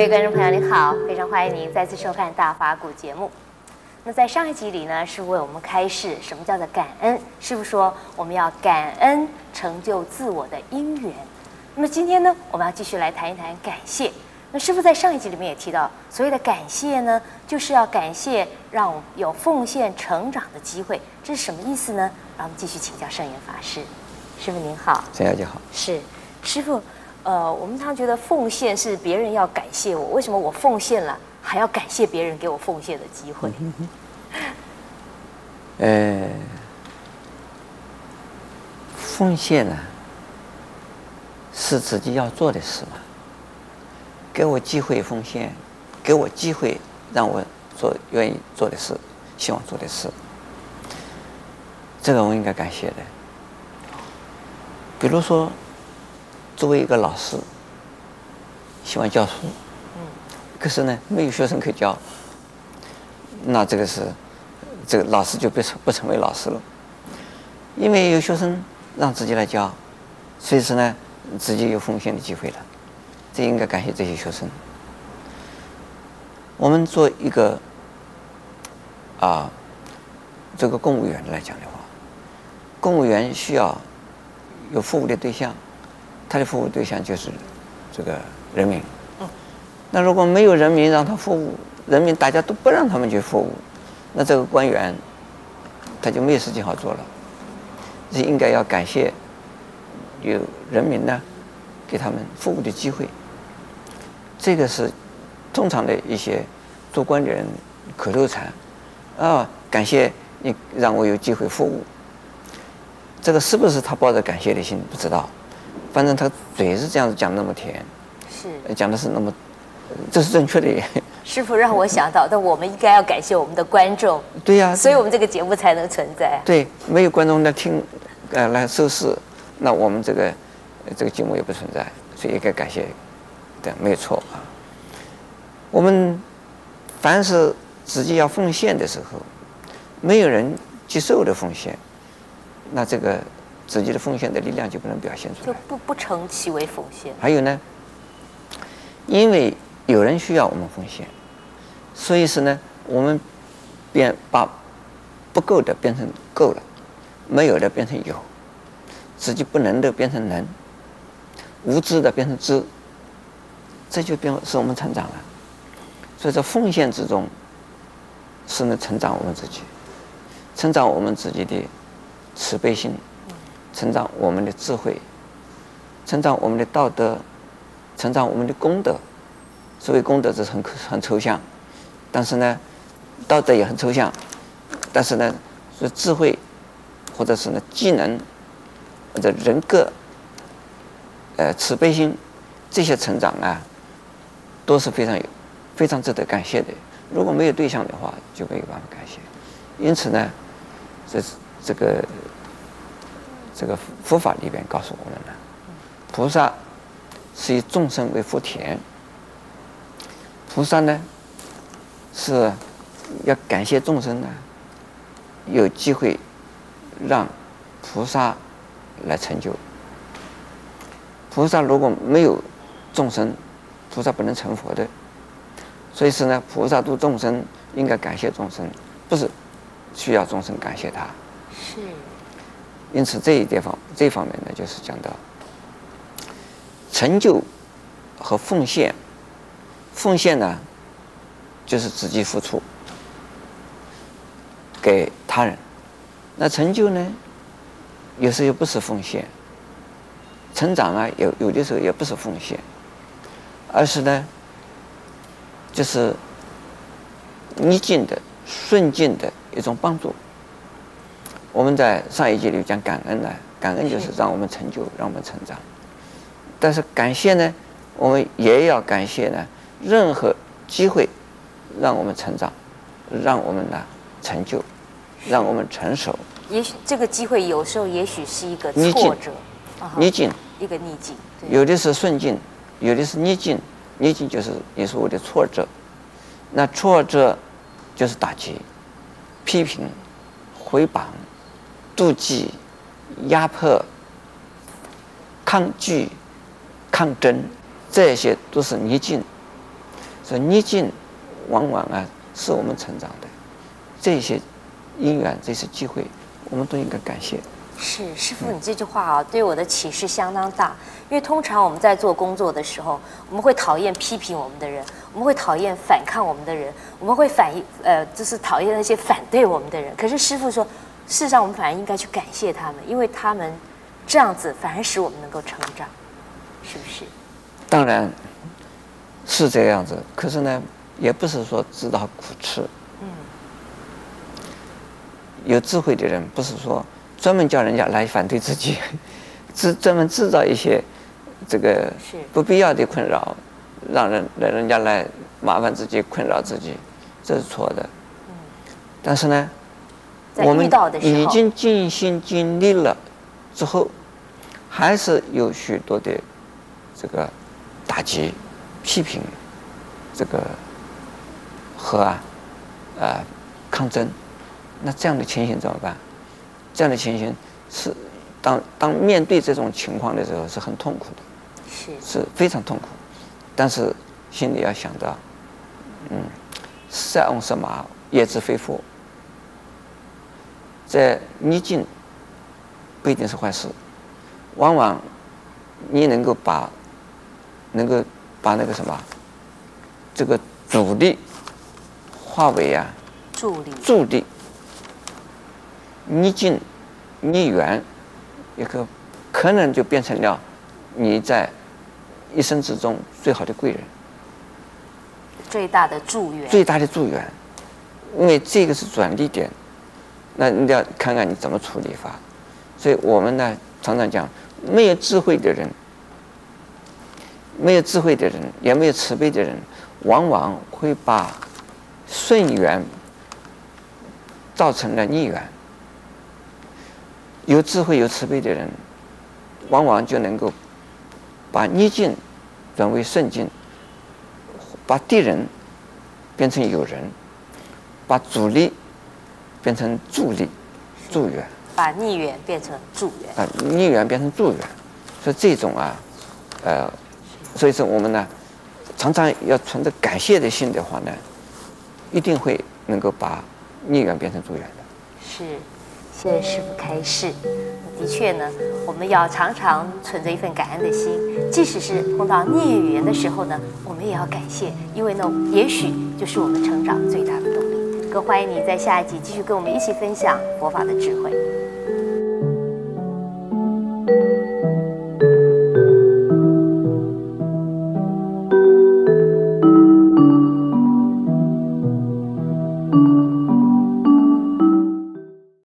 各位观众朋友，您好，非常欢迎您再次收看《大法古》节目。那在上一集里呢，师父为我们开示什么叫做感恩。师傅说，我们要感恩成就自我的因缘。那么今天呢，我们要继续来谈一谈感谢。那师傅在上一集里面也提到，所谓的感谢呢，就是要感谢让我们有奉献成长的机会。这是什么意思呢？让我们继续请教圣严法师。师傅您好，陈小姐好。是，师父，呃，我们常觉得奉献是别人要感谢我，为什么我奉献了还要感谢别人给我奉献的机会？呃，奉献呢，是自己要做的事嘛。给我机会奉献，给我机会让我做愿意做的事，希望做的事，这个我应该感谢的。比如说，作为一个老师，喜欢教书，可是呢，没有学生可以教，那这个是这个老师就不成不成为老师了，因为有学生让自己来教，所以说呢，自己有奉献的机会了。这应该感谢这些学生。我们做一个啊，这个公务员来讲的话，公务员需要有服务的对象，他的服务对象就是这个人民。那如果没有人民让他服务，人民大家都不让他们去服务，那这个官员他就没有事情好做了。是应该要感谢有人民呢，给他们服务的机会。这个是通常的一些做官的人口头禅啊，感谢你让我有机会服务。这个是不是他抱着感谢的心？不知道，反正他嘴是这样子讲那么甜，是讲的是那么，这是正确的。师傅让我想到，但我们应该要感谢我们的观众。对呀、啊，所以我们这个节目才能存在。对，没有观众来听，呃，来收视，那我们这个这个节目也不存在，所以应该感谢。对，没有错啊。我们凡是自己要奉献的时候，没有人接受的奉献，那这个自己的奉献的力量就不能表现出来，就不不成其为奉献。还有呢，因为有人需要我们奉献，所以是呢，我们变把不够的变成够了，没有的变成有，自己不能的变成能，无知的变成知。这就变使我们成长了，所以在奉献之中，是能成长我们自己，成长我们自己的慈悲心，成长我们的智慧，成长我们的道德，成长我们的功德。所谓功德，这是很很抽象，但是呢，道德也很抽象，但是呢，是智慧，或者是呢技能，或者人格，呃，慈悲心，这些成长啊。都是非常有、非常值得感谢的。如果没有对象的话，就没有办法感谢。因此呢，这是这个这个佛法里边告诉我们呢，菩萨是以众生为福田。菩萨呢是要感谢众生呢，有机会让菩萨来成就。菩萨如果没有众生，菩萨不能成佛的，所以是呢，菩萨度众生应该感谢众生，不是需要众生感谢他。是。因此这一地方这方面呢，就是讲到成就和奉献。奉献呢，就是自己付出给他人；那成就呢，有时候又不是奉献。成长啊，有有的时候也不是奉献。而是呢，就是逆境的、顺境的一种帮助。我们在上一集里讲感恩呢，感恩就是让我们成就、让我们成长。但是感谢呢，我们也要感谢呢，任何机会让我们成长，让我们呢成就，让我们成熟。也许这个机会有时候也许是一个挫折，逆境，一个逆境，有的是顺境。有的是逆境，逆境就是也是我的挫折，那挫折就是打击、批评、回谤、妒忌、压迫、抗拒、抗争，这些都是逆境，所以逆境往往啊是我们成长的这些因缘，这些机会，我们都应该感谢。是师傅，你这句话啊，对我的启示相当大。因为通常我们在做工作的时候，我们会讨厌批评我们的人，我们会讨厌反抗我们的人，我们会反呃，就是讨厌那些反对我们的人。可是师傅说，事实上我们反而应该去感谢他们，因为他们这样子反而使我们能够成长，是不是？当然是这个样子。可是呢，也不是说自讨苦吃。嗯。有智慧的人不是说。专门叫人家来反对自己，制专门制造一些这个不必要的困扰，让人让人家来麻烦自己、困扰自己，这是错的。嗯但是呢，我们已经尽心尽力了之后，还是有许多的这个打击、批评，这个和啊啊抗争，那这样的情形怎么办？这样的情形是，当当面对这种情况的时候是很痛苦的，是。是非常痛苦，但是心里要想到，嗯，塞翁失马焉知非福，在逆境不一定是坏事，往往你能够把能够把那个什么这个阻力化为啊助力。助力。逆境、逆缘，也可可能就变成了你在一生之中最好的贵人，最大的助缘，最大的助缘，因为这个是转捩点，那你要看看你怎么处理法。所以我们呢，常常讲，没有智慧的人，没有智慧的人，也没有慈悲的人，往往会把顺缘造成了逆缘。有智慧、有慈悲的人，往往就能够把逆境转为顺境，把敌人变成友人，把阻力变成助力、助缘，把逆缘变成助缘，把逆缘变成助缘。所以这种啊，呃，所以说我们呢，常常要存着感谢的心的话呢，一定会能够把逆缘变成助缘的。是。谢谢师傅开示。的确呢，我们要常常存着一份感恩的心，即使是碰到逆缘的时候呢，我们也要感谢，因为呢，也许就是我们成长最大的。更欢迎你在下一集继续跟我们一起分享佛法的智慧。